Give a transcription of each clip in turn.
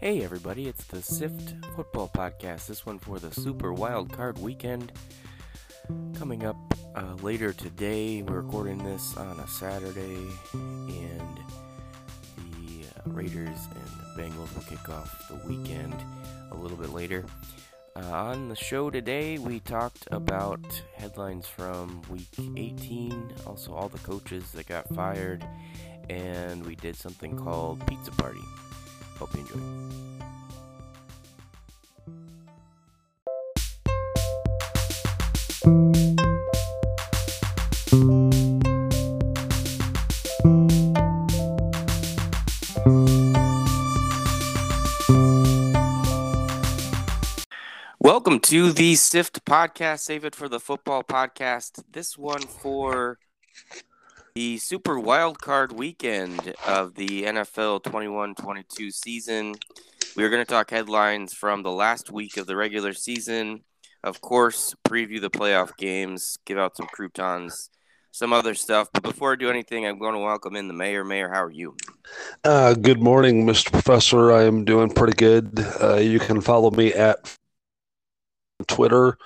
Hey everybody, it's the SIFT Football Podcast. This one for the Super Wild Card Weekend. Coming up uh, later today, we're recording this on a Saturday, and the uh, Raiders and Bengals will kick off the weekend a little bit later. Uh, on the show today, we talked about headlines from week 18, also all the coaches that got fired, and we did something called Pizza Party. Hope you enjoy. Welcome to the SIFT podcast. Save it for the football podcast. This one for the Super Wild Card weekend of the NFL 21 22 season. We're going to talk headlines from the last week of the regular season. Of course, preview the playoff games, give out some croutons, some other stuff. But before I do anything, I'm going to welcome in the mayor. Mayor, how are you? Uh, good morning, Mr. Professor. I am doing pretty good. Uh, you can follow me at Twitter.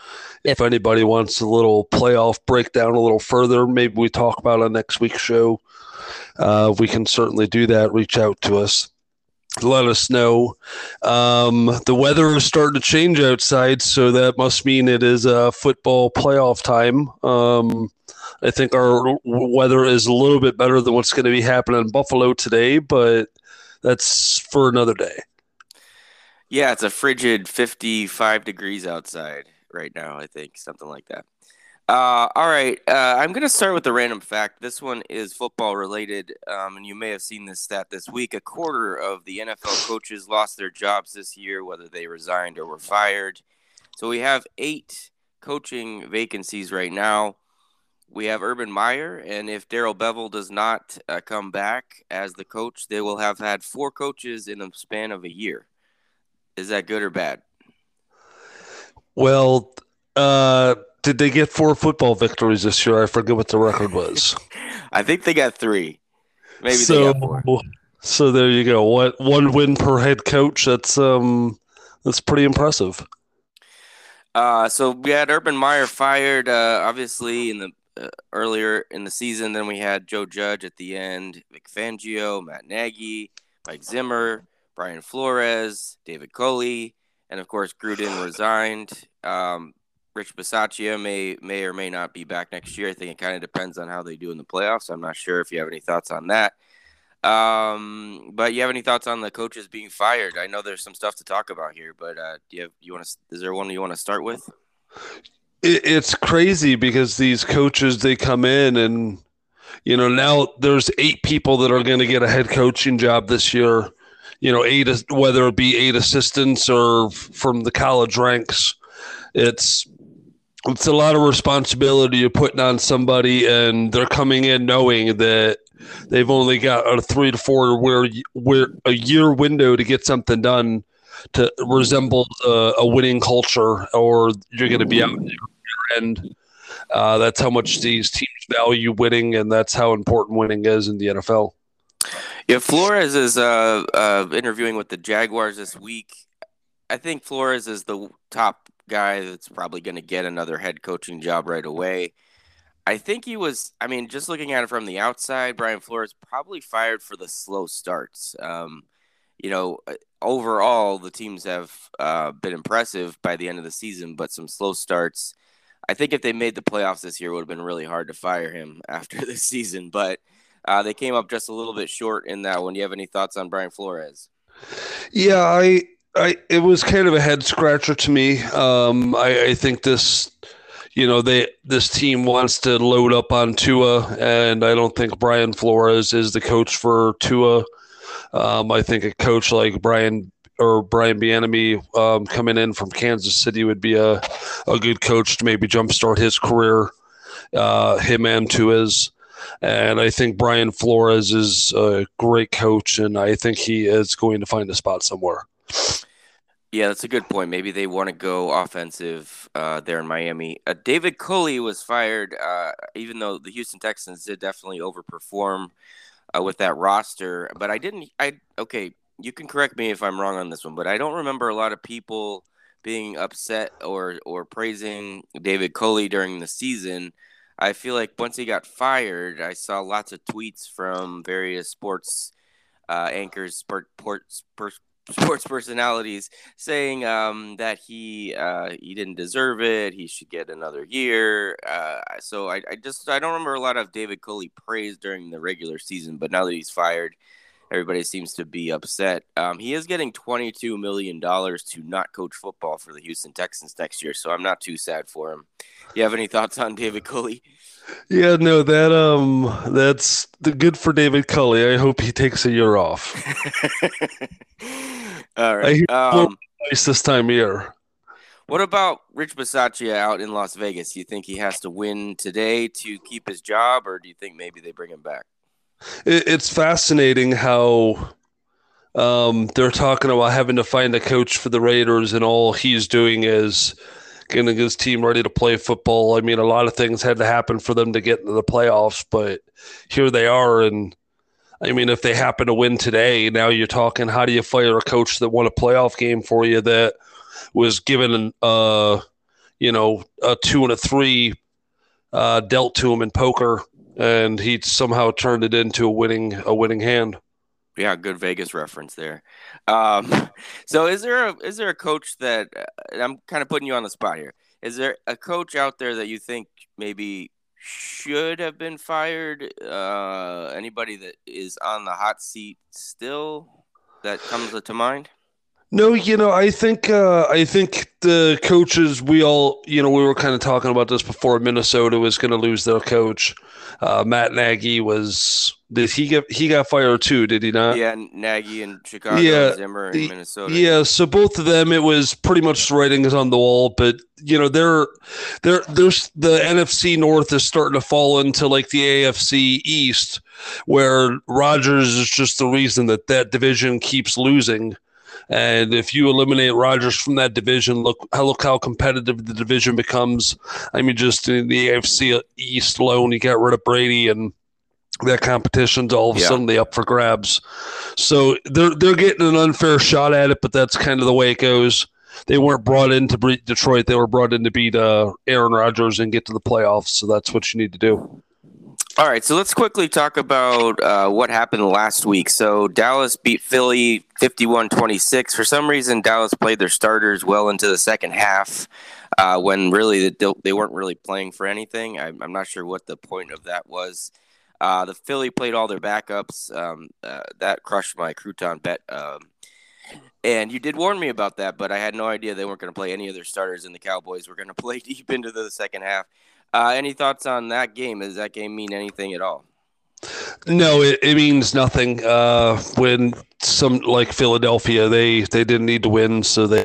If anybody wants a little playoff breakdown a little further, maybe we talk about on next week's show. Uh, we can certainly do that. Reach out to us. Let us know. Um, the weather is starting to change outside, so that must mean it is uh, football playoff time. Um, I think our weather is a little bit better than what's going to be happening in Buffalo today, but that's for another day. Yeah, it's a frigid 55 degrees outside right now, I think, something like that. Uh, all right, uh, I'm going to start with the random fact. This one is football related, um, and you may have seen this stat this week. A quarter of the NFL coaches lost their jobs this year, whether they resigned or were fired. So we have eight coaching vacancies right now. We have Urban Meyer, and if Darrell Bevell does not uh, come back as the coach, they will have had four coaches in the span of a year. Is that good or bad? Well, uh, did they get four football victories this year? I forget what the record was. I think they got three. Maybe so, they got four. So there you go. What one win per head coach? That's um that's pretty impressive. Uh, so we had Urban Meyer fired, uh, obviously in the uh, earlier in the season. Then we had Joe Judge at the end, Vic Fangio, Matt Nagy, Mike Zimmer, Brian Flores, David Culley, and of course Gruden resigned. Um, Rich Bisaccia may may or may not be back next year. I think it kind of depends on how they do in the playoffs. I'm not sure if you have any thoughts on that. Um, but you have any thoughts on the coaches being fired? I know there's some stuff to talk about here, but uh, do you have, you want to? Is there one you want to start with? It's crazy because these coaches they come in and you know now there's eight people that are going to get a head coaching job this year you know, eight whether it be eight assistants or from the college ranks. It's it's a lot of responsibility you're putting on somebody, and they're coming in knowing that they've only got a three to four where where a year window to get something done to resemble a, a winning culture, or you're going to be out. And uh, that's how much these teams value winning, and that's how important winning is in the NFL. Yeah, Flores is uh, uh, interviewing with the Jaguars this week. I think Flores is the top guy that's probably going to get another head coaching job right away. I think he was. I mean, just looking at it from the outside, Brian Flores probably fired for the slow starts. Um, you know, uh, overall, the teams have uh, been impressive by the end of the season, but some slow starts. I think if they made the playoffs this year, it would have been really hard to fire him after the season. But uh, they came up just a little bit short in that one. Do you have any thoughts on Brian Flores? Yeah, I, I, it was kind of a head scratcher to me. Um, I, I think this, you know, they this team wants to load up on Tua, and I don't think Brian Flores is the coach for Tua. Um, I think a coach like Brian or Brian Bieniemy um, coming in from Kansas City would be a, a good coach to maybe jumpstart his career. Uh, him and Tua's. And I think Brian Flores is a great coach, and I think he is going to find a spot somewhere. Yeah, that's a good point. Maybe they want to go offensive uh, there in Miami. Uh, David Culley was fired, uh, even though the Houston Texans did definitely overperform uh, with that roster. But I didn't. I okay. you can correct me if I'm wrong on this one, but I don't remember a lot of people being upset or or praising David Culley during the season. I feel like once he got fired, I saw lots of tweets from various sports uh, anchors, sport, sports, sports personalities saying um, that he uh, he didn't deserve it. He should get another year. Uh, so I, I just I don't remember a lot of David Culley praise during the regular season, but now that he's fired, everybody seems to be upset. Um, he is getting $22 million to not coach football for the Houston Texans next year, so I'm not too sad for him. You have any thoughts on David Culley? Yeah, no, that um, that's the good for David Culley. I hope he takes a year off. All right. Um, this time of year. What about Rich Bisaccia out in Las Vegas? Do you think he has to win today to keep his job, or do you think maybe they bring him back? It's fascinating how um, they're talking about having to find a coach for the Raiders, and all he's doing is getting his team ready to play football. I mean, a lot of things had to happen for them to get into the playoffs, but here they are. And I mean, if they happen to win today, now you're talking how do you fire a coach that won a playoff game for you that was given, uh, you know, a two and a three uh, dealt to him in poker and he somehow turned it into a winning a winning hand. Yeah, good Vegas reference there. Um, so, is there a is there a coach that uh, I'm kind of putting you on the spot here? Is there a coach out there that you think maybe should have been fired? Uh, anybody that is on the hot seat still that comes to mind? No, you know, I think uh, I think the coaches we all, you know, we were kind of talking about this before. Minnesota was going to lose their coach. Uh, Matt Nagy was did he get he got fired too? Did he not? Yeah, Nagy in Chicago, yeah, Zimmer in Minnesota. Yeah, so both of them, it was pretty much the writing is on the wall. But you know, they're they're there's the NFC North is starting to fall into like the AFC East, where Rodgers is just the reason that that division keeps losing. And if you eliminate Rodgers from that division, look how look how competitive the division becomes. I mean, just in the AFC East alone, you got rid of Brady and that competition's all of a yeah. sudden up for grabs. So they're they're getting an unfair shot at it, but that's kind of the way it goes. They weren't brought in to beat Detroit; they were brought in to beat uh, Aaron Rodgers and get to the playoffs. So that's what you need to do. All right, so let's quickly talk about uh, what happened last week. So Dallas beat Philly 51 26. For some reason, Dallas played their starters well into the second half uh, when really they weren't really playing for anything. I'm, I'm, not sure what the point of that was. Uh, the Philly played all their backups. Um, uh, that crushed my crouton bet. Um, and you did warn me about that, but I had no idea they weren't going to play any of their starters, and the Cowboys were going to play deep into the second half. Uh, any thoughts on that game? Does that game mean anything at all? No, it, it means nothing. Uh, when some like Philadelphia, they they didn't need to win, so they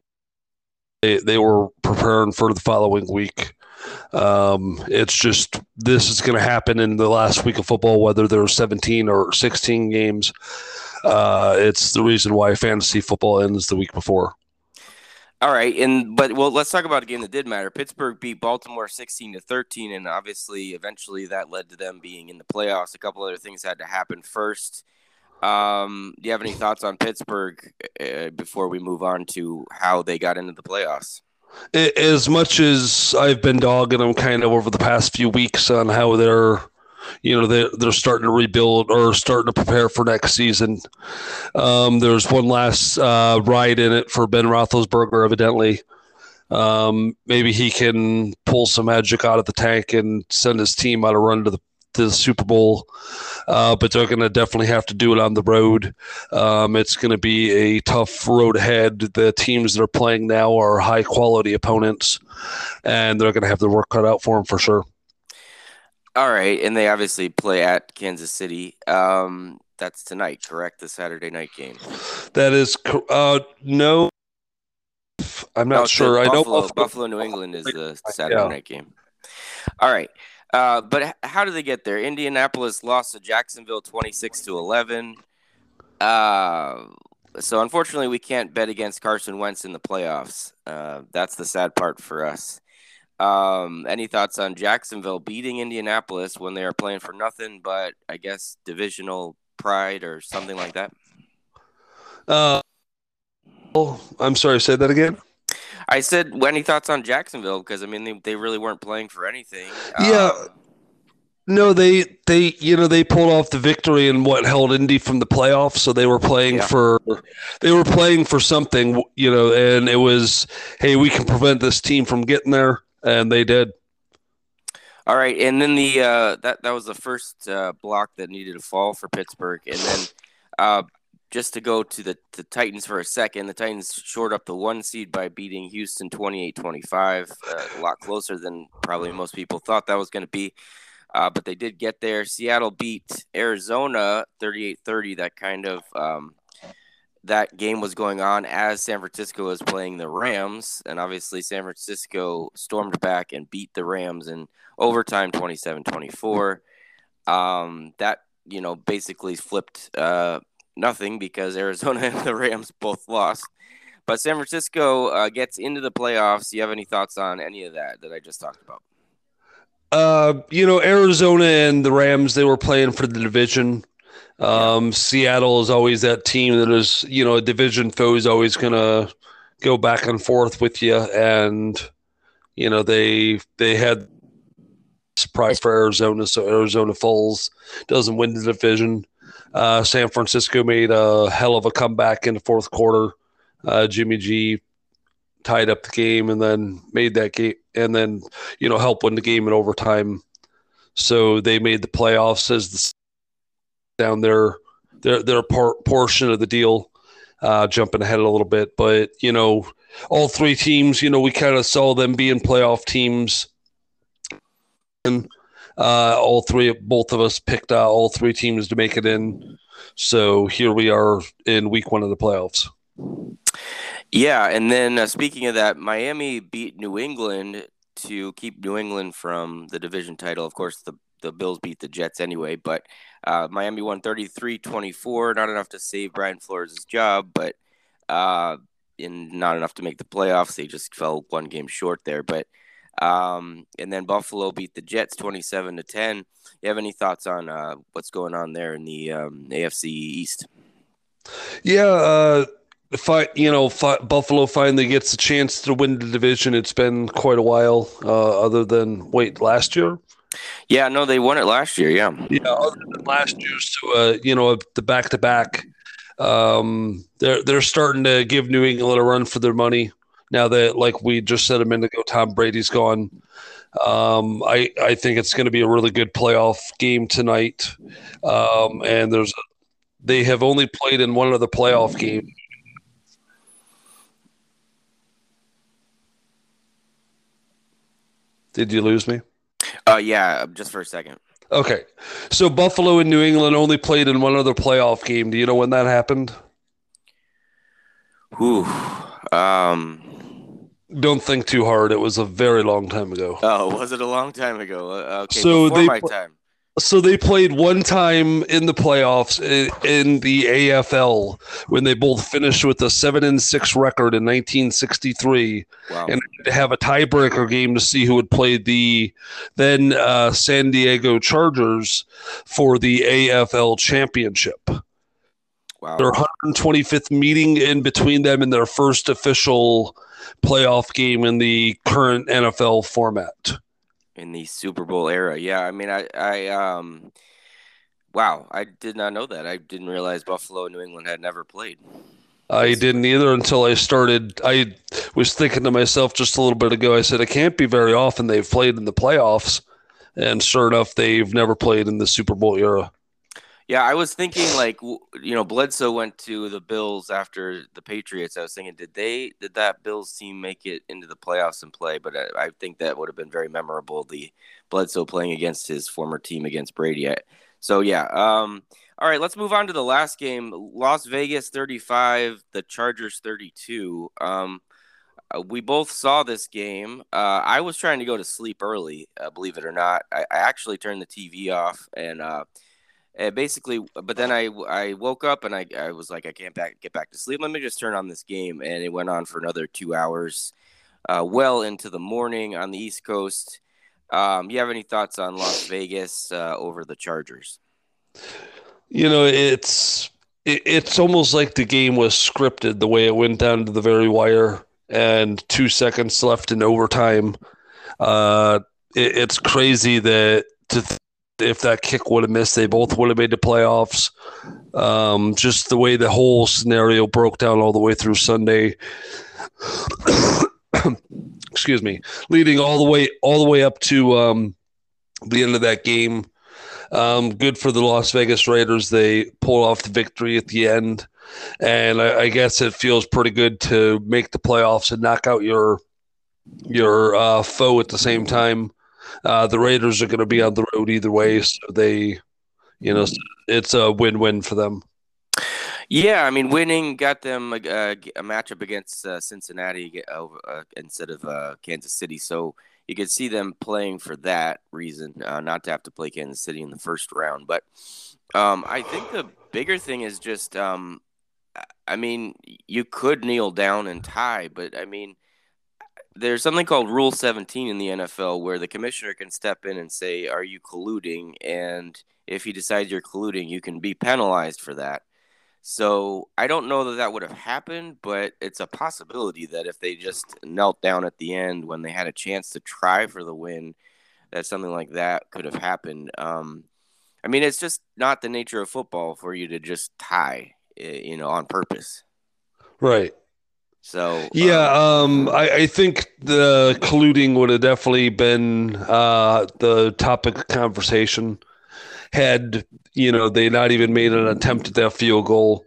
they, they were preparing for the following week. Um, it's just this is going to happen in the last week of football, whether there are 17 or 16 games. Uh, it's the reason why fantasy football ends the week before. All right, and but well, let's talk about a game that did matter. Pittsburgh beat Baltimore sixteen to thirteen, and obviously, eventually, that led to them being in the playoffs. A couple other things had to happen first. Um, do you have any thoughts on Pittsburgh uh, before we move on to how they got into the playoffs? As much as I've been dogging them, kind of over the past few weeks on how they're you know they're they're starting to rebuild or starting to prepare for next season. Um, there's one last uh, ride in it for Ben Roethlisberger, evidently. Um, maybe he can pull some magic out of the tank and send his team on a run to the to the Super Bowl. Uh, but they're going to definitely have to do it on the road. Um, it's going to be a tough road ahead. The teams that are playing now are high quality opponents, and they're going to have their work cut out for them for sure. All right, and they obviously play at Kansas City. Um, that's tonight, correct? The Saturday night game. That is uh, no. I'm not no, sure. I know Buffalo, Buffalo, New England is the Saturday yeah. night game. All right, uh, but how do they get there? Indianapolis lost to Jacksonville 26 to 11. Uh, so unfortunately, we can't bet against Carson Wentz in the playoffs. Uh, that's the sad part for us. Um, any thoughts on Jacksonville beating Indianapolis when they are playing for nothing but I guess divisional pride or something like that? Uh, oh, I'm sorry. Say that again. I said, any thoughts on Jacksonville? Because I mean, they, they really weren't playing for anything. Yeah. Um, no, they they you know they pulled off the victory and what held Indy from the playoffs, so they were playing yeah. for they were playing for something, you know, and it was hey, we can prevent this team from getting there, and they did. All right, and then the uh, that that was the first uh, block that needed to fall for Pittsburgh, and then uh, just to go to the, the Titans for a second, the Titans shored up the one seed by beating Houston 28-25, uh, a lot closer than probably most people thought that was going to be. Uh, but they did get there. Seattle beat Arizona 38-30. That kind of um, that game was going on as San Francisco was playing the Rams, and obviously San Francisco stormed back and beat the Rams in overtime 27-24. Um, that you know basically flipped uh, nothing because Arizona and the Rams both lost. But San Francisco uh, gets into the playoffs. Do you have any thoughts on any of that that I just talked about? Uh, you know, Arizona and the Rams, they were playing for the division. Um. Seattle is always that team that is, you know, a division foe is always going to go back and forth with you. And, you know, they, they had surprise for Arizona. So Arizona falls, doesn't win the division. Uh, San Francisco made a hell of a comeback in the fourth quarter. Uh, Jimmy G tied up the game and then made that game and then you know help win the game in overtime. So they made the playoffs as the down their their their portion of the deal, uh, jumping ahead a little bit. But you know, all three teams, you know, we kind of saw them being playoff teams. And uh, all three, both of us picked uh, all three teams to make it in. So here we are in week one of the playoffs. Yeah, and then uh, speaking of that, Miami beat New England to keep New England from the division title. Of course, the the Bills beat the Jets anyway, but uh, Miami won 33-24, not enough to save Brian Flores' job, but uh, in not enough to make the playoffs. They just fell one game short there, but um, and then Buffalo beat the Jets 27 to 10. You have any thoughts on uh, what's going on there in the um, AFC East? Yeah, uh, you know, Buffalo finally gets a chance to win the division, it's been quite a while. Uh, other than wait, last year. Yeah, no, they won it last year. Yeah, yeah. Other than last year, so uh, you know, the back to back, they're they're starting to give New England a run for their money now that, like we just said a minute ago, Tom Brady's gone. Um, I I think it's going to be a really good playoff game tonight. Um, and there's they have only played in one other playoff game Did you lose me? Uh, yeah, just for a second. Okay, so Buffalo and New England only played in one other playoff game. Do you know when that happened? Whew. Um. Don't think too hard. It was a very long time ago. Oh, was it a long time ago? Uh, okay, so they, my time. So they played one time in the playoffs in the AFL when they both finished with a seven and six record in 1963, wow. and to have a tiebreaker game to see who would play the then uh, San Diego Chargers for the AFL championship. Wow. Their 125th meeting in between them in their first official playoff game in the current NFL format in the Super Bowl era. Yeah, I mean, I, I, um, wow, I did not know that. I didn't realize Buffalo and New England had never played. I didn't either until I started. I was thinking to myself just a little bit ago. I said it can't be very often they've played in the playoffs, and sure enough, they've never played in the Super Bowl era. Yeah, I was thinking like you know Bledsoe went to the Bills after the Patriots. I was thinking, did they did that Bills team make it into the playoffs and play? But I, I think that would have been very memorable. The Bledsoe playing against his former team against Brady. So yeah. Um, all right, let's move on to the last game. Las Vegas 35, the Chargers 32. Um, uh, we both saw this game. Uh, I was trying to go to sleep early, uh, believe it or not. I, I, actually turned the TV off and uh, and basically, but then I I woke up and I, I was like I can't back get back to sleep. Let me just turn on this game, and it went on for another two hours, uh, well into the morning on the East Coast. Um, you have any thoughts on Las Vegas uh, over the Chargers? You know, it's it, it's almost like the game was scripted the way it went down to the very wire and two seconds left in overtime. Uh, it, it's crazy that to th- if that kick would have missed, they both would have made the playoffs. Um, just the way the whole scenario broke down all the way through Sunday. Excuse me, leading all the way all the way up to um, the end of that game. Um, good for the Las Vegas Raiders. They pull off the victory at the end, and I, I, guess it feels pretty good to make the playoffs and knock out your your uh, foe at the same time. Uh, the Raiders are going to be on the road either way, so they, you know, it's a win-win for them. Yeah, I mean, winning got them a, a, a matchup against uh, Cincinnati uh, instead of uh, Kansas City, so you could see them playing for that reason, uh, not to have to play Kansas City in the first round. But um, I think the bigger thing is just, um, I mean, you could kneel down and tie, but I mean, there's something called Rule 17 in the NFL where the commissioner can step in and say, Are you colluding? And if he decides you're colluding, you can be penalized for that. So I don't know that that would have happened, but it's a possibility that if they just knelt down at the end when they had a chance to try for the win, that something like that could have happened. Um, I mean, it's just not the nature of football for you to just tie, eh, you know, on purpose. Right. So yeah, um, um, I, I, think the colluding would have definitely been uh, the topic of conversation had you know they not even made an attempt at that field goal.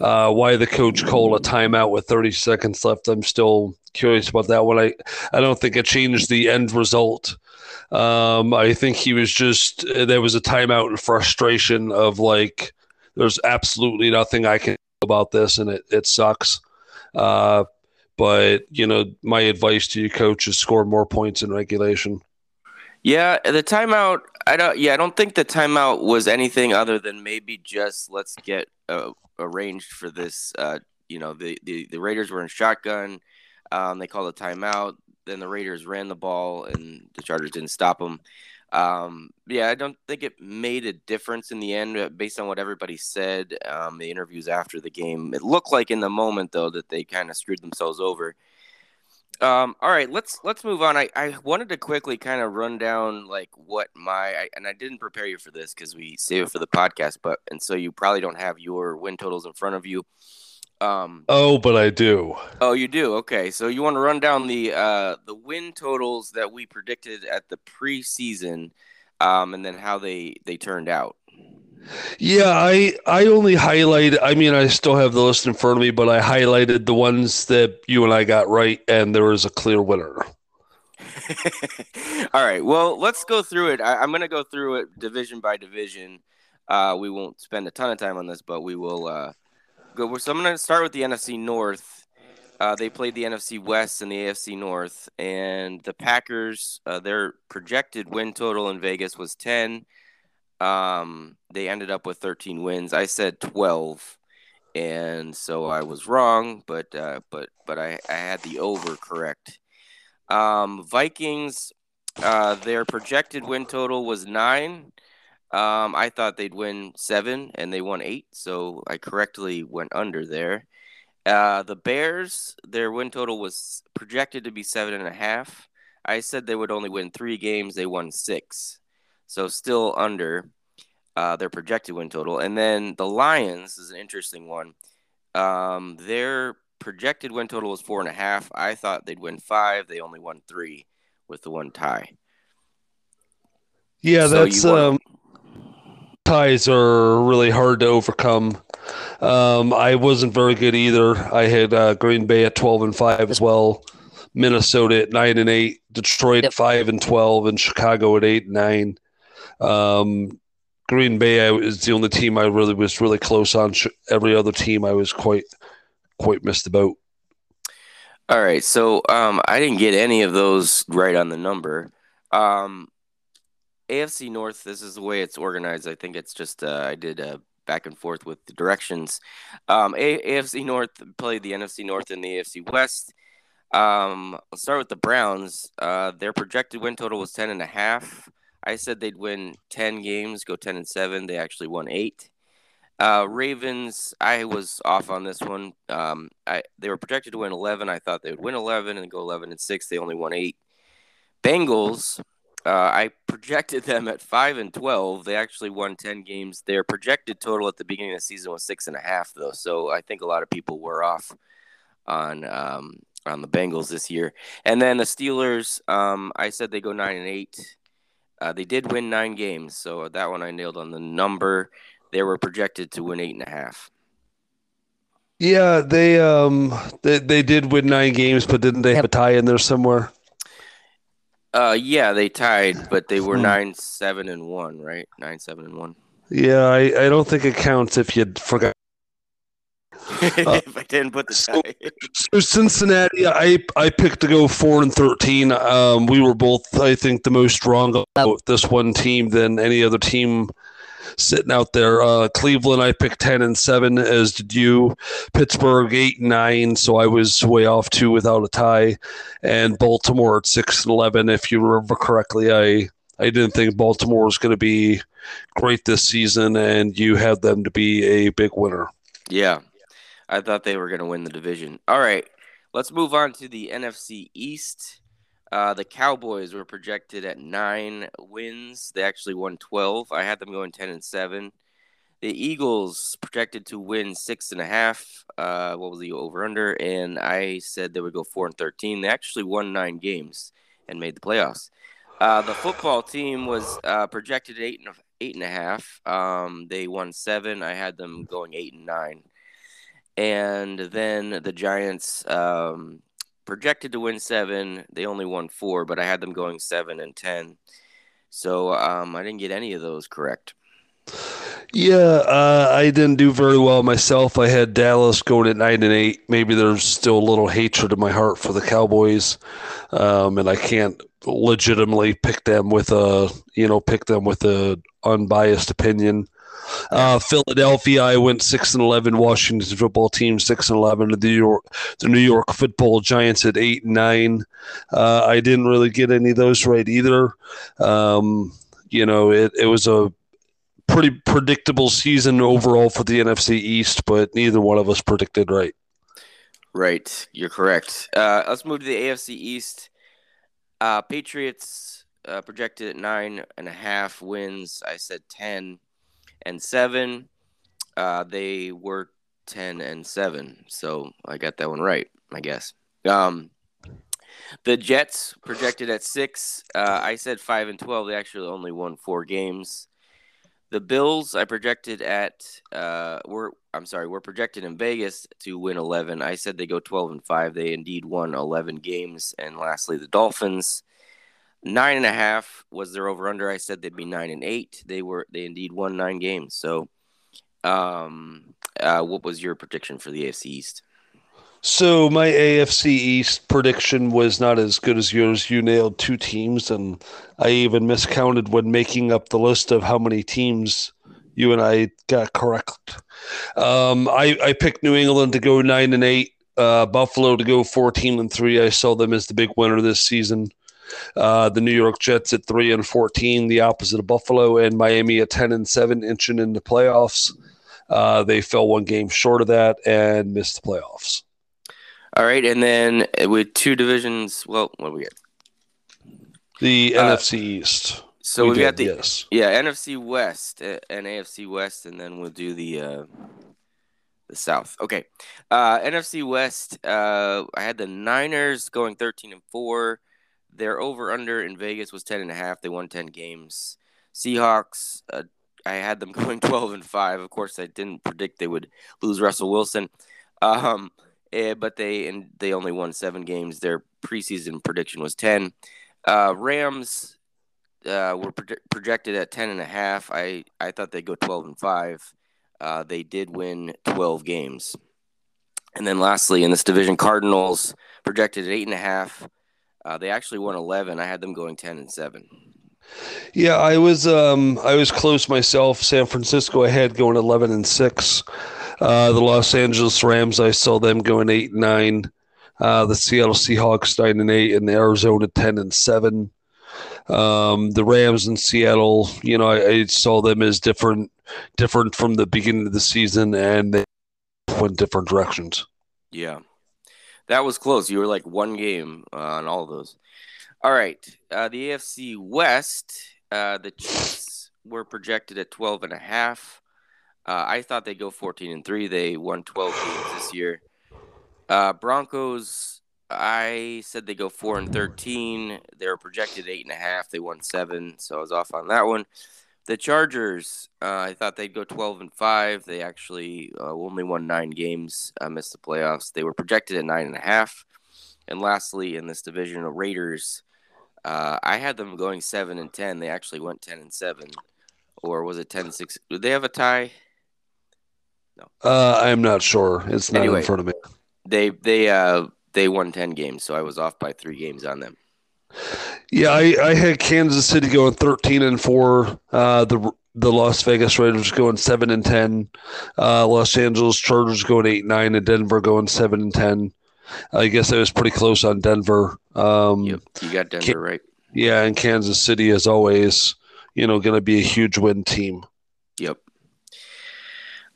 Uh, why the coach called a timeout with 30 seconds left? I'm still curious about that one. I I don't think it changed the end result. Um, I think he was just there was a timeout and frustration of like there's absolutely nothing I can do about this and it it sucks. Uh, but you know, my advice to you, coach, is score more points in regulation. Yeah, the timeout. I don't. Yeah, I don't think the timeout was anything other than maybe just let's get uh, arranged for this. Uh, you know, the, the the Raiders were in shotgun. Um, they called a timeout. Then the Raiders ran the ball, and the Chargers didn't stop them. Um, yeah, I don't think it made a difference in the end, uh, based on what everybody said. Um, the interviews after the game, it looked like in the moment though that they kind of screwed themselves over. Um, all right, let's let's move on. I, I wanted to quickly kind of run down like what my I, and I didn't prepare you for this because we save it for the podcast, but and so you probably don't have your win totals in front of you. Um, oh, but I do. Oh, you do. Okay, so you want to run down the uh, the win totals that we predicted at the preseason, um, and then how they they turned out. Yeah, I I only highlighted. I mean, I still have the list in front of me, but I highlighted the ones that you and I got right, and there was a clear winner. All right. Well, let's go through it. I, am going to go through it division by division. Uh, we won't spend a ton of time on this, but we will uh, go. So I'm going to start with the NFC North. Uh, they played the NFC West and the AFC North, and the Packers. Uh, their projected win total in Vegas was 10. Um, they ended up with 13 wins. I said 12, and so I was wrong, but uh, but but I, I had the over correct. Um, Vikings, uh, their projected win total was nine. Um, I thought they'd win seven, and they won eight, so I correctly went under there. Uh, the Bears, their win total was projected to be seven and a half. I said they would only win three games. They won six so still under uh, their projected win total. And then the Lions is an interesting one. Um, their projected win total was four and a half. I thought they'd win five. They only won three with the one tie. Yeah, so that's um, ties are really hard to overcome. Um, I wasn't very good either. I had uh, Green Bay at twelve and five as well. Minnesota at nine and eight, Detroit at five and twelve, and Chicago at eight and nine. Um, Green Bay is the only team I really was really close on. Every other team I was quite quite missed the boat. All right, so um, I didn't get any of those right on the number. Um, AFC North, this is the way it's organized. I think it's just uh, I did a back and forth with the directions. Um, a- AFC North played the NFC North and the AFC West. Um, I'll start with the Browns. Uh, their projected win total was ten and a half. I said they'd win 10 games, go 10 and 7. They actually won 8. Uh, Ravens, I was off on this one. Um, I they were projected to win 11. I thought they would win 11 and go 11 and six. They only won eight. Bengals, uh, I projected them at five and 12. They actually won 10 games. Their projected total at the beginning of the season was six and a half, though. So I think a lot of people were off on um, on the Bengals this year. And then the Steelers, um, I said they go nine and eight. Uh, they did win nine games, so that one I nailed on the number. They were projected to win eight and a half. Yeah, they um they, they did win nine games, but didn't they have a tie in there somewhere? Uh, yeah, they tied, but they were hmm. nine seven and one, right? Nine seven and one. Yeah, I, I don't think it counts if you forgot if I didn't put the so, so, Cincinnati, I I picked to go four and thirteen. Um, we were both, I think, the most wrong about this one team than any other team sitting out there. Uh, Cleveland, I picked ten and seven, as did you. Pittsburgh eight and nine, so I was way off too without a tie. And Baltimore at six and eleven. If you remember correctly, I I didn't think Baltimore was going to be great this season, and you had them to be a big winner. Yeah, I thought they were going to win the division. All right, let's move on to the NFC East. Uh, the Cowboys were projected at nine wins. They actually won 12. I had them going 10 and 7. The Eagles projected to win six and a half. Uh, what was the over under? And I said they would go four and 13. They actually won nine games and made the playoffs. Uh, the football team was uh, projected eight and eight and a half. Um, they won seven. I had them going eight and nine and then the Giants um, projected to win seven. They only won four, but I had them going seven and ten. So um, I didn't get any of those correct. Yeah, uh, I didn't do very well myself. I had Dallas going at nine and eight. Maybe there's still a little hatred in my heart for the Cowboys, um, and I can't legitimately pick them with a you know pick them with a unbiased opinion. Uh, Philadelphia, I went six and eleven. Washington football team six and eleven. The New York, the New York Football Giants at eight and nine. Uh, I didn't really get any of those right either. Um, you know, it it was a pretty predictable season overall for the NFC East, but neither one of us predicted right. Right, you're correct. Uh, let's move to the AFC East. Uh, Patriots uh, projected at nine and a half wins. I said ten and seven. Uh, they were ten and seven, so I got that one right, I guess. Um, the Jets projected at six. Uh, I said five and twelve. They actually only won four games. The Bills, I projected at uh, we're I'm sorry, we're projected in Vegas to win 11. I said they go 12 and five. They indeed won 11 games. And lastly, the Dolphins, Nine and a half was their over under. I said they'd be nine and eight. They were they indeed won nine games. So, um, uh, what was your prediction for the AFC East? So my AFC East prediction was not as good as yours. You nailed two teams, and I even miscounted when making up the list of how many teams you and I got correct. Um, I, I picked New England to go nine and eight, uh, Buffalo to go fourteen and three. I saw them as the big winner this season. Uh, the New York Jets at three and fourteen, the opposite of Buffalo, and Miami at ten and seven, inching in the playoffs. Uh, they fell one game short of that and missed the playoffs. All right, and then with two divisions, well, what do we get? The uh, NFC East. So we, we got the yes. yeah NFC West uh, and AFC West, and then we'll do the uh, the South. Okay, uh, NFC West. Uh, I had the Niners going thirteen and four. Their over under in Vegas was 10 and a half. They won 10 games. Seahawks, uh, I had them going 12 and 5. Of course, I didn't predict they would lose Russell Wilson. Um, eh, but they and they only won 7 games. Their preseason prediction was 10. Uh, Rams uh, were pro- projected at 10 and a half. I I thought they'd go 12 and 5. Uh, they did win 12 games. And then lastly, in this division, Cardinals projected at eight and a half. Uh, they actually won 11. I had them going 10 and 7. Yeah, I was um, I was close myself. San Francisco ahead going 11 and 6. Uh, the Los Angeles Rams, I saw them going 8 and 9. Uh, the Seattle Seahawks 9 and 8 and the Arizona 10 and 7. Um, the Rams in Seattle, you know, I, I, saw them as different different from the beginning of the season, and they went different directions. Yeah, that was close. You were like one game uh, on all those. All right, uh, the AFC West, uh, the Chiefs were projected at 12 and a half. Uh, I thought they'd go 14 and three. They won 12 games this year. Uh, Broncos, I said they go four and 13. They were projected eight and a half. They won seven, so I was off on that one. The Chargers, uh, I thought they'd go 12 and 5. They actually uh, only won nine games, uh, missed the playoffs. They were projected at nine and a half. And lastly, in this division, the Raiders, uh, I had them going 7 and 10. They actually went 10 and 7. Or was it 10 6? Did they have a tie? No. Uh, I'm not sure. It's not anyway, in front of me. They they uh they won 10 games, so I was off by 3 games on them. Yeah, I, I had Kansas City going 13 and 4. Uh, the the Las Vegas Raiders going 7 and 10. Uh, Los Angeles Chargers going 8 9 and Denver going 7 and 10. I guess I was pretty close on Denver. Um, yep, you got Denver right. Yeah, and Kansas City as always, you know, going to be a huge win team. Yep.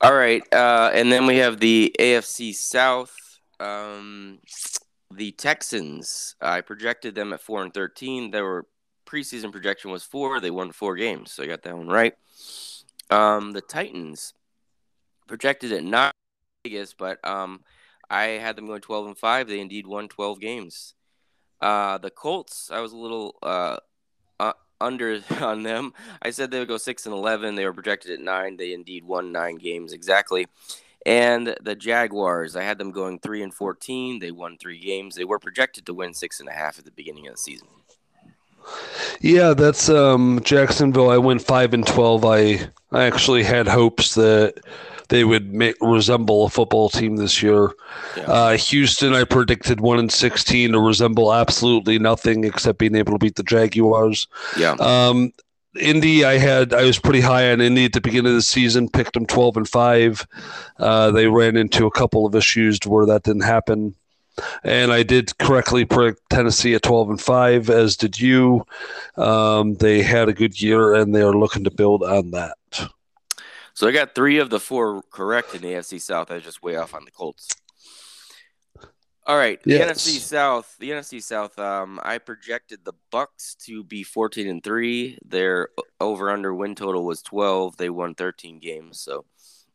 All right, uh, and then we have the AFC South. Um, the Texans, I projected them at four and thirteen. Their preseason projection was four. They won four games, so I got that one right. Um, the Titans projected at nine Vegas, but um, I had them going twelve and five. They indeed won twelve games. Uh, the Colts, I was a little uh, uh, under on them. I said they would go six and eleven. They were projected at nine. They indeed won nine games exactly. And the Jaguars, I had them going three and fourteen. They won three games. They were projected to win six and a half at the beginning of the season. Yeah, that's um, Jacksonville. I went five and twelve. I I actually had hopes that they would make, resemble a football team this year. Yeah. Uh, Houston, I predicted one and sixteen to resemble absolutely nothing except being able to beat the Jaguars. Yeah. Um, Indy, I had I was pretty high on Indy at the beginning of the season. Picked them twelve and five. Uh, they ran into a couple of issues where that didn't happen, and I did correctly predict Tennessee at twelve and five, as did you. Um, they had a good year, and they are looking to build on that. So I got three of the four correct in the AFC South. I was just way off on the Colts. All right, the yes. NFC South. The NFC South. Um, I projected the Bucs to be fourteen and three. Their over under win total was twelve. They won thirteen games, so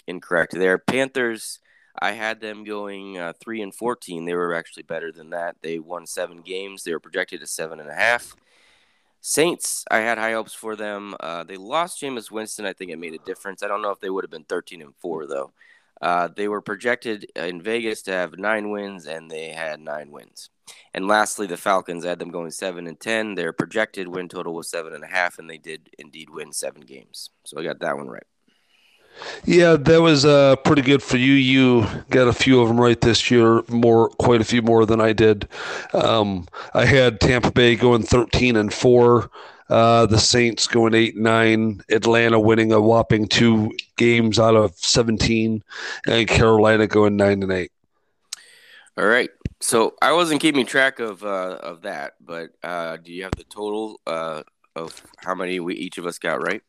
incorrect there. Panthers. I had them going uh, three and fourteen. They were actually better than that. They won seven games. They were projected at seven and a half. Saints. I had high hopes for them. Uh, they lost Jameis Winston. I think it made a difference. I don't know if they would have been thirteen and four though. Uh, they were projected in Vegas to have nine wins, and they had nine wins. And lastly, the Falcons had them going seven and ten. Their projected win total was seven and a half, and they did indeed win seven games. So I got that one right. Yeah, that was uh, pretty good for you. You got a few of them right this year, more quite a few more than I did. Um, I had Tampa Bay going thirteen and four. Uh, the Saints going eight nine, Atlanta winning a whopping two games out of seventeen, and Carolina going nine and eight. All right. So I wasn't keeping track of uh, of that, but uh, do you have the total uh, of how many we each of us got right?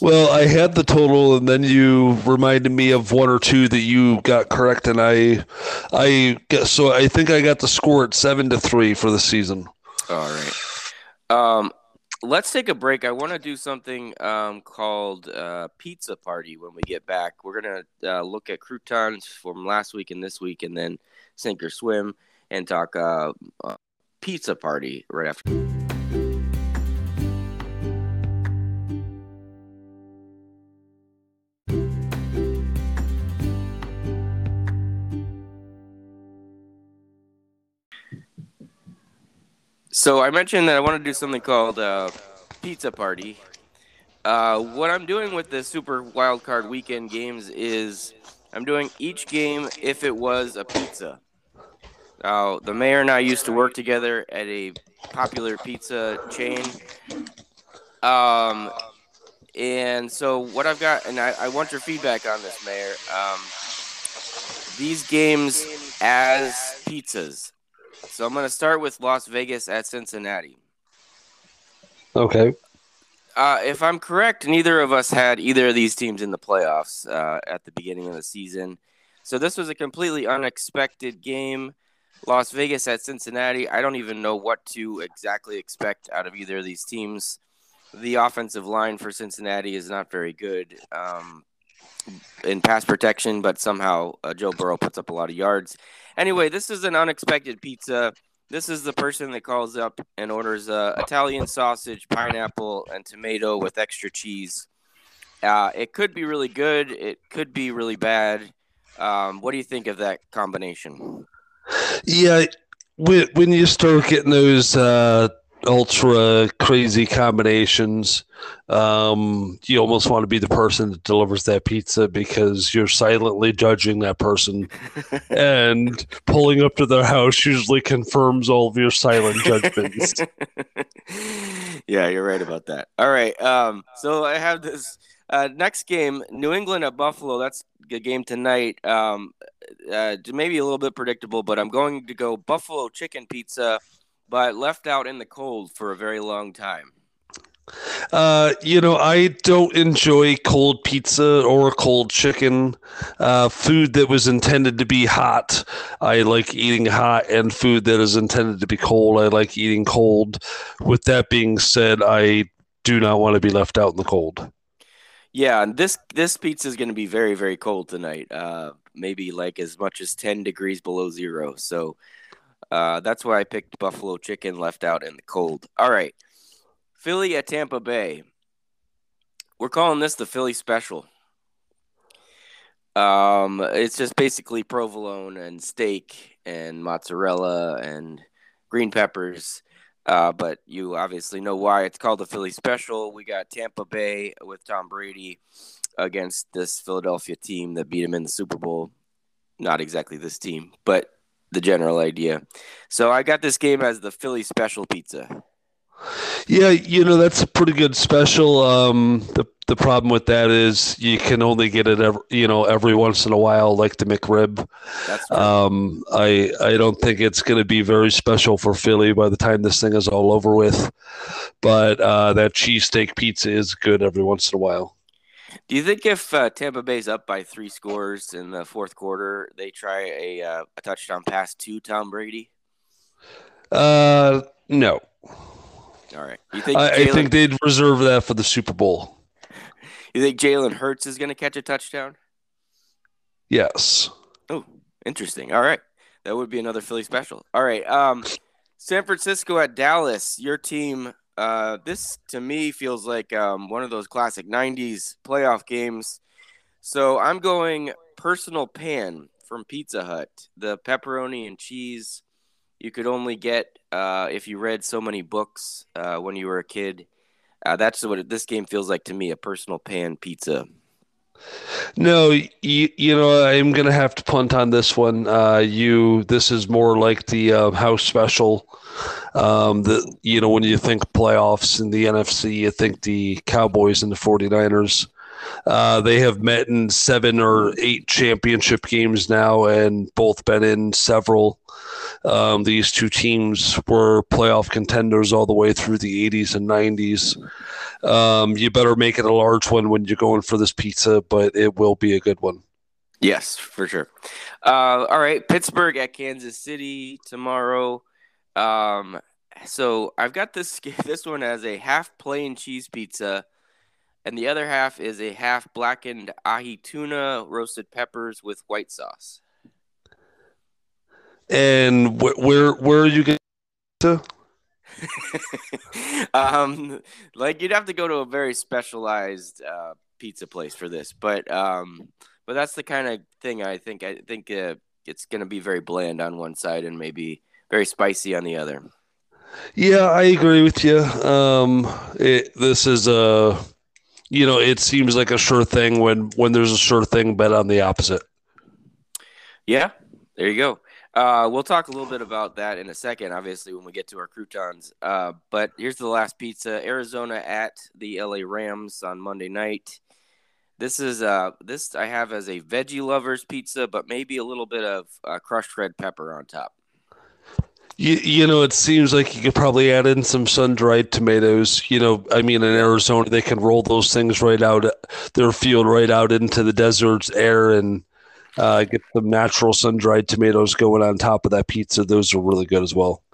Well, I had the total, and then you reminded me of one or two that you got correct, and I, I guess so. I think I got the score at seven to three for the season. All right. Um, let's take a break. I want to do something um, called uh, Pizza Party when we get back. We're to uh, look at croutons from last week and this week, and then sink or swim and talk uh, uh Pizza Party right after. So I mentioned that I want to do something called uh, Pizza Party. Uh, what I'm doing with the Super Wildcard Weekend games is I'm doing each game if it was a pizza. Now, the mayor and I used to work together at a popular pizza chain. Um, and so what I've got, and I, I want your feedback on this, Mayor. Um, these games as pizzas. So I'm going to start with Las Vegas at Cincinnati. Okay. Uh, if I'm correct, neither of us had either of these teams in the playoffs uh, at the beginning of the season. So this was a completely unexpected game. Las Vegas at Cincinnati. I don't even know what to exactly expect out of either of these teams. The offensive line for Cincinnati is not very good um, in pass protection, but somehow uh, Joe Burrow puts up a lot of yards. Anyway, this is an unexpected pizza. This is the person that calls up and orders uh, Italian sausage, pineapple, and tomato with extra cheese. Uh, it could be really good. It could be really bad. Um, what do you think of that combination? Yeah, when you start getting those uh, ultra crazy combinations, um, you almost want to be the person that delivers that pizza because you're silently judging that person, and pulling up to their house usually confirms all of your silent judgments. yeah, you're right about that. All right, um, so I have this. Uh, next game, New England at Buffalo. That's a game tonight. Um, uh, maybe a little bit predictable, but I'm going to go buffalo chicken pizza, but left out in the cold for a very long time. Uh, you know, I don't enjoy cold pizza or cold chicken. Uh, food that was intended to be hot, I like eating hot, and food that is intended to be cold, I like eating cold. With that being said, I do not want to be left out in the cold. Yeah, and this this pizza is going to be very very cold tonight. Uh, maybe like as much as 10 degrees below zero. So uh, that's why I picked buffalo chicken left out in the cold. All right. Philly at Tampa Bay. We're calling this the Philly special. Um, it's just basically provolone and steak and mozzarella and green peppers. Uh, but you obviously know why it's called the Philly special. We got Tampa Bay with Tom Brady against this Philadelphia team that beat him in the Super Bowl. Not exactly this team, but the general idea. So I got this game as the Philly special pizza. Yeah, you know that's a pretty good special. Um, the the problem with that is you can only get it every you know every once in a while, like the McRib. Um, I I don't think it's going to be very special for Philly by the time this thing is all over with. But uh, that cheesesteak pizza is good every once in a while. Do you think if uh, Tampa Bay's up by three scores in the fourth quarter, they try a uh, a touchdown pass to Tom Brady? Uh, no. All right. You think I, I think they'd reserve that for the Super Bowl. You think Jalen Hurts is going to catch a touchdown? Yes. Oh, interesting. All right, that would be another Philly special. All right. Um, San Francisco at Dallas. Your team uh, this to me feels like um, one of those classic 90s playoff games. So I'm going personal pan from Pizza Hut. The pepperoni and cheese you could only get uh, if you read so many books uh, when you were a kid. Uh, that's what this game feels like to me a personal pan pizza. No, you, you know I'm gonna have to punt on this one. Uh, you this is more like the uh, house special um, the you know when you think playoffs in the NFC, you think the Cowboys and the 49ers. Uh, they have met in seven or eight championship games now, and both been in several. Um, these two teams were playoff contenders all the way through the 80s and 90s. Um, you better make it a large one when you're going for this pizza, but it will be a good one. Yes, for sure. Uh, all right, Pittsburgh at Kansas City tomorrow. Um, so I've got this this one as a half plain cheese pizza, and the other half is a half blackened ahi tuna roasted peppers with white sauce. And wh- where where are you going to? um, like you'd have to go to a very specialized uh, pizza place for this, but um, but that's the kind of thing I think. I think uh, it's going to be very bland on one side and maybe very spicy on the other. Yeah, I agree with you. Um, it, this is a, you know, it seems like a sure thing when when there's a sure thing bet on the opposite. Yeah, there you go. Uh, we'll talk a little bit about that in a second, obviously, when we get to our croutons. Uh, but here's the last pizza: Arizona at the LA Rams on Monday night. This is uh this I have as a veggie lovers pizza, but maybe a little bit of uh, crushed red pepper on top. You, you know, it seems like you could probably add in some sun dried tomatoes. You know, I mean, in Arizona, they can roll those things right out their field, right out into the desert's air, and uh, get some natural sun dried tomatoes going on top of that pizza. Those are really good as well.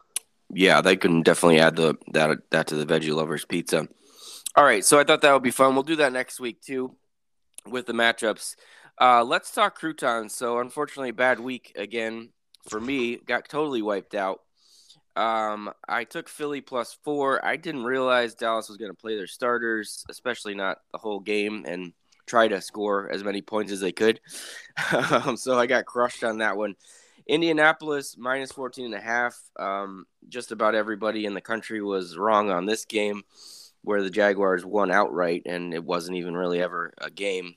Yeah, they can definitely add the that that to the veggie lovers pizza. All right, so I thought that would be fun. We'll do that next week too, with the matchups. Uh, let's talk croutons. So, unfortunately, bad week again for me. Got totally wiped out. Um, I took Philly plus four. I didn't realize Dallas was going to play their starters, especially not the whole game, and try to score as many points as they could. um, so I got crushed on that one. Indianapolis minus 14 and a half. Um, just about everybody in the country was wrong on this game where the Jaguars won outright, and it wasn't even really ever a game.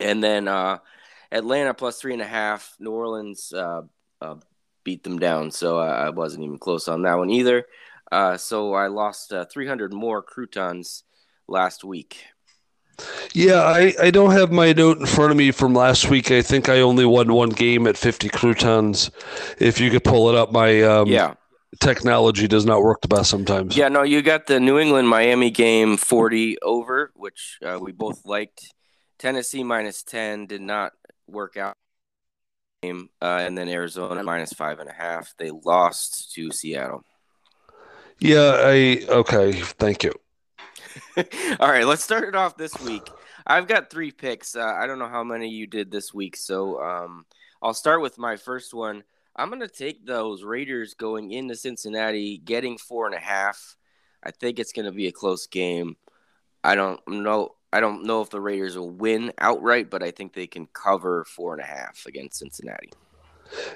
And then uh, Atlanta plus three and a half. New Orleans uh, uh, beat them down, so I wasn't even close on that one either. Uh, so I lost uh, 300 more croutons last week. Yeah, I, I don't have my note in front of me from last week. I think I only won one game at 50 croutons. If you could pull it up, my um, yeah technology does not work the best sometimes. Yeah, no, you got the New England Miami game 40 over, which uh, we both liked. Tennessee minus 10 did not work out. Game, uh, and then Arizona minus five and a half. They lost to Seattle. Yeah, I okay. Thank you. All right, let's start it off this week. I've got three picks. Uh, I don't know how many you did this week, so um, I'll start with my first one. I'm going to take those Raiders going into Cincinnati, getting four and a half. I think it's going to be a close game. I don't know. I don't know if the Raiders will win outright, but I think they can cover four and a half against Cincinnati.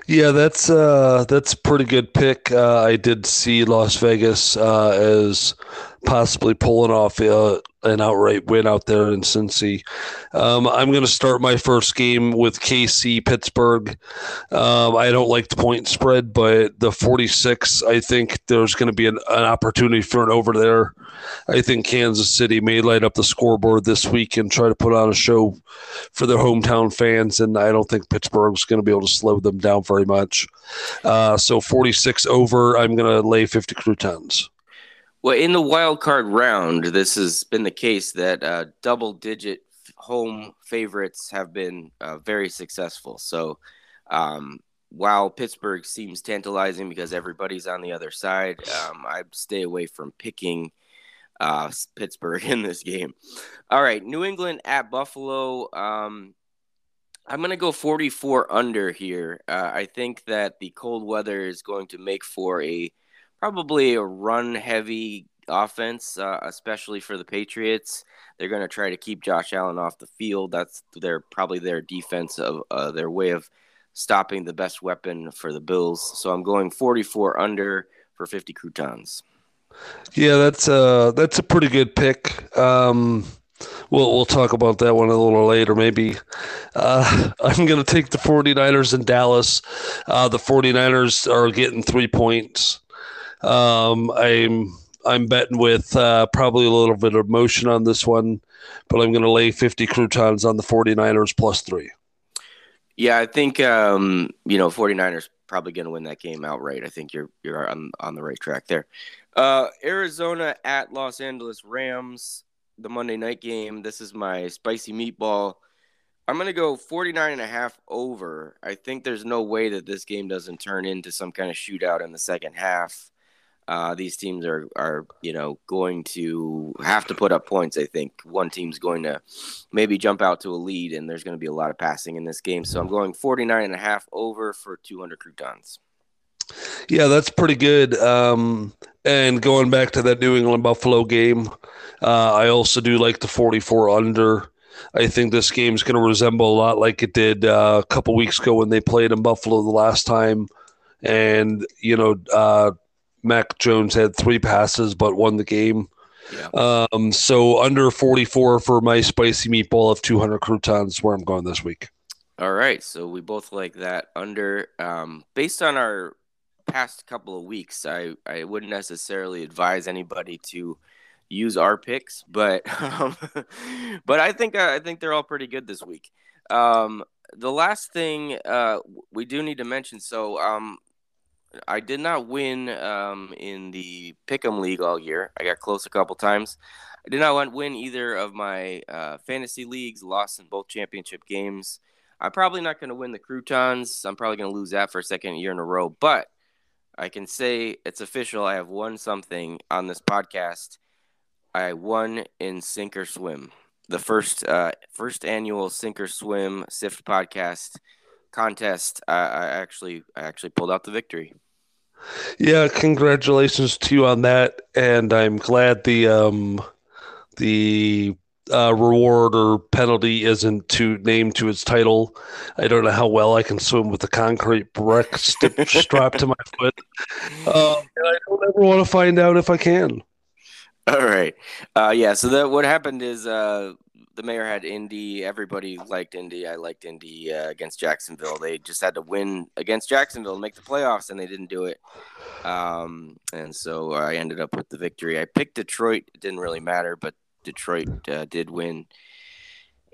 Yeah, that's uh, that's a pretty good pick. Uh, I did see Las Vegas uh, as possibly pulling off uh, an outright win out there in Cincy. Um, I'm going to start my first game with KC Pittsburgh. Um, I don't like the point spread, but the 46, I think there's going to be an, an, opportunity for an over there. I think Kansas City may light up the scoreboard this week and try to put on a show for their hometown fans, and I don't think Pittsburgh's going to be able to slow them down very much. Uh, so 46 over, I'm going to lay 50 croutons. Well, in the wild card round, this has been the case that uh, double digit home favorites have been uh, very successful. So, um, while Pittsburgh seems tantalizing because everybody's on the other side, um, I stay away from picking uh, Pittsburgh in this game. All right, New England at Buffalo. Um, I'm going to go 44 under here. Uh, I think that the cold weather is going to make for a probably a run heavy offense, uh, especially for the Patriots. They're going to try to keep Josh Allen off the field. That's their probably their defense of uh, their way of stopping the best weapon for the Bills. So I'm going 44 under for 50 croutons. Yeah, that's a that's a pretty good pick. Um, we'll we'll talk about that one a little later maybe. Uh, I'm going to take the 49ers in Dallas. Uh, the 49ers are getting 3 points. Um, I'm I'm betting with uh, probably a little bit of motion on this one, but I'm going to lay 50 croutons on the 49ers plus three. Yeah, I think um, you know 49ers probably going to win that game outright. I think you're you're on on the right track there. Uh, Arizona at Los Angeles Rams, the Monday night game. This is my spicy meatball. I'm going to go 49 and a half over. I think there's no way that this game doesn't turn into some kind of shootout in the second half. Uh, these teams are are you know going to have to put up points. I think one team's going to maybe jump out to a lead, and there's going to be a lot of passing in this game. So I'm going 49 and a half over for 200 croutons. Yeah, that's pretty good. Um, and going back to that New England Buffalo game, uh, I also do like the 44 under. I think this game is going to resemble a lot like it did uh, a couple weeks ago when they played in Buffalo the last time. And, you know, uh, Mac Jones had three passes but won the game. Yeah. Um, so under 44 for my spicy meatball of 200 croutons, where I'm going this week. All right, so we both like that under. Um, based on our past couple of weeks, I I wouldn't necessarily advise anybody to use our picks, but um, but I think uh, I think they're all pretty good this week. Um, the last thing uh, we do need to mention, so um, I did not win um, in the Pick'em League all year. I got close a couple times. I did not win either of my uh, fantasy leagues. Lost in both championship games. I'm probably not going to win the Croutons. I'm probably going to lose that for a second year in a row. But I can say it's official. I have won something on this podcast. I won in sink or swim, the first uh, first annual sink or swim SIFT podcast contest. I, I actually I actually pulled out the victory. Yeah, congratulations to you on that, and I'm glad the um, the uh, reward or penalty isn't to name to its title. I don't know how well I can swim with the concrete brick st- strapped to my foot, uh, and I don't ever want to find out if I can. All right, uh, yeah. So that what happened is uh, the mayor had Indy. Everybody liked Indy. I liked Indy uh, against Jacksonville. They just had to win against Jacksonville to make the playoffs, and they didn't do it. Um, and so I ended up with the victory. I picked Detroit. It didn't really matter, but Detroit uh, did win.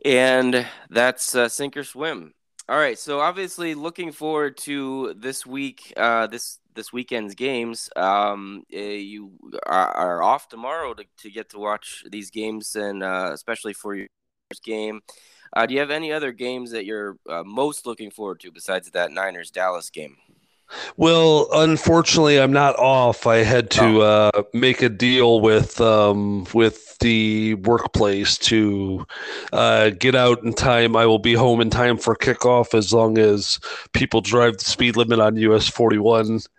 And that's uh, sink or swim. All right, so obviously looking forward to this week, uh, this this weekend's games. Um, eh, you are, off tomorrow to, to get to watch these games, and uh, especially for your game. Uh, do you have any other games that you're uh, most looking forward to besides that Niners Dallas game? Well, unfortunately, I'm not off. I had to oh. uh, make a deal with um, with the workplace to uh, get out in time. I will be home in time for kickoff as long as people drive the speed limit on US 41.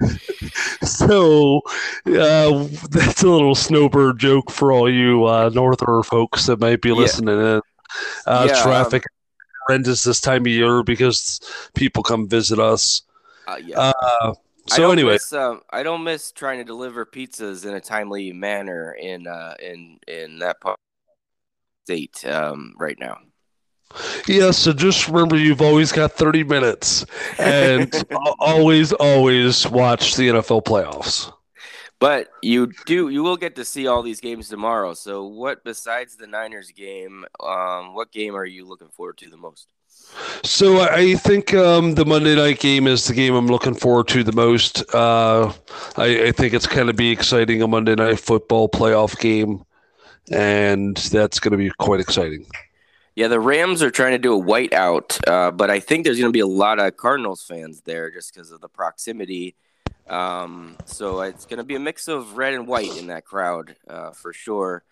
so uh, that's a little snowbird joke for all you uh, norther folks that might be listening yeah. in. Uh, yeah, traffic um, horrendous this time of year because people come visit us. Uh, yeah. Uh, so anyway, miss, uh, I don't miss trying to deliver pizzas in a timely manner in uh, in in that part state um, right now. Yeah, so just remember you've always got 30 minutes and always, always watch the NFL playoffs. But you do you will get to see all these games tomorrow. So what besides the Niners game, um, what game are you looking forward to the most? So I think um, the Monday night game is the game I'm looking forward to the most. Uh, I, I, think it's going to be exciting a Monday night football playoff game, and that's going to be quite exciting. Yeah, the Rams are trying to do a whiteout, uh, but I think there's going to be a lot of Cardinals fans there just because of the proximity um, so it's going to be a mix of red and white in that crowd uh, for sure.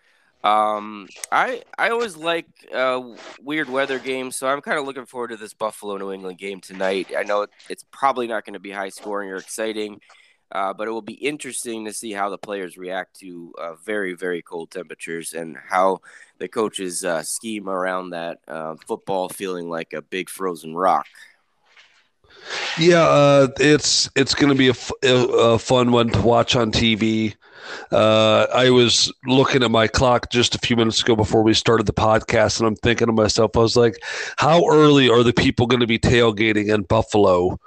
Um, I I always like uh, weird weather games, so I'm kind of looking forward to this Buffalo New England game tonight. I know it's probably not going to be high scoring or exciting, uh, but it will be interesting to see how the players react to uh, very very cold temperatures and how the coaches uh, scheme around that uh, football feeling like a big frozen rock. Yeah, uh, it's it's going to be a, a, fun one to watch on TV. Uh, I was looking at my clock just a few minutes ago before we started the podcast, and I'm thinking to myself, I was like, how early are the people going to be tailgating in Buffalo?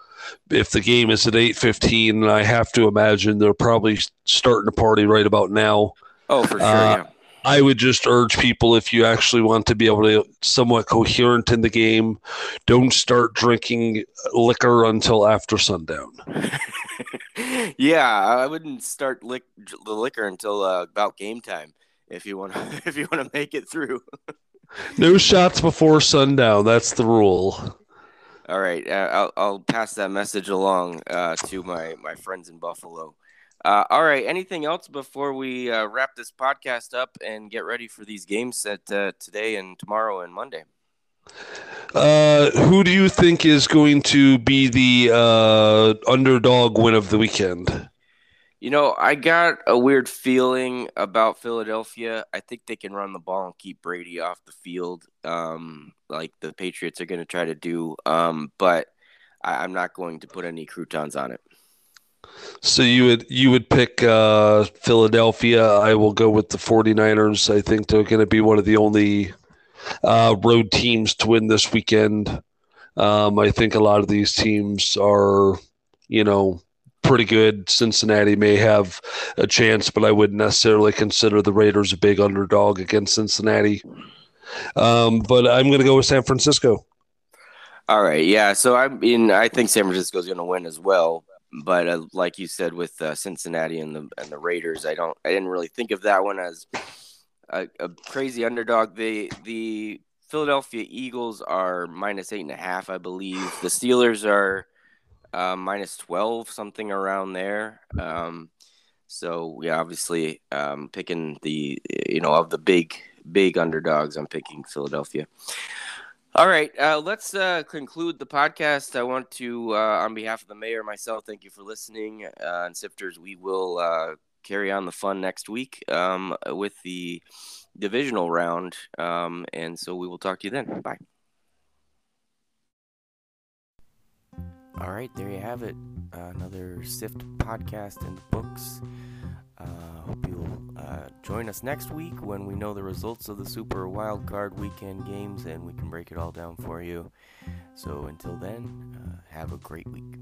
If the game is at eight fifteen, and I have to imagine they're probably starting a party right about now. Oh, for sure. Uh, yeah. I would just urge people if you actually want to be able to somewhat coherent in the game, don't start drinking liquor until after sundown. yeah, I wouldn't start lick, the liquor until uh, about game time if you want to if you want to make it through. no shots before sundown. That's the rule. All right, uh, I'll I'll pass that message along uh, to my my friends in Buffalo. Uh, all right. Anything else before we uh, wrap this podcast up and get ready for these games at uh, today and tomorrow and Monday? Uh, who do you think is going to be the uh, underdog win of the weekend? You know, I got a weird feeling about Philadelphia. I think they can run the ball and keep Brady off the field, um, like the Patriots are going to try to do. Um, but I- I'm not going to put any croutons on it. So you would you would pick uh, Philadelphia. I will go with the 49ers. I think they're going to be one of the only uh, road teams to win this weekend. Um, I think a lot of these teams are, you know, pretty good. Cincinnati may have a chance, but I wouldn't necessarily consider the Raiders a big underdog against Cincinnati. Um, but I'm going to go with San Francisco. All right, yeah. So I mean, I think San Francisco is going to win as well. But uh, like you said, with uh, Cincinnati and the and the Raiders, I don't, I didn't really think of that one as a, a crazy underdog. The the Philadelphia Eagles are minus eight and a half, I believe. The Steelers are uh, minus twelve, something around there. Um, so yeah, obviously, um, picking the you know of the big big underdogs, I'm picking Philadelphia. All right, uh, let's uh, conclude the podcast. I want to, uh, on behalf of the mayor, myself, thank you for listening. Uh, and Sifters, we will uh, carry on the fun next week um, with the divisional round. Um, and so we will talk to you then. Bye. All right, there you have it. another SIFT podcast the books. Uh, hope you'll uh, join us next week when we know the results of the Super Wild Card Weekend games and we can break it all down for you. So until then, uh, have a great week.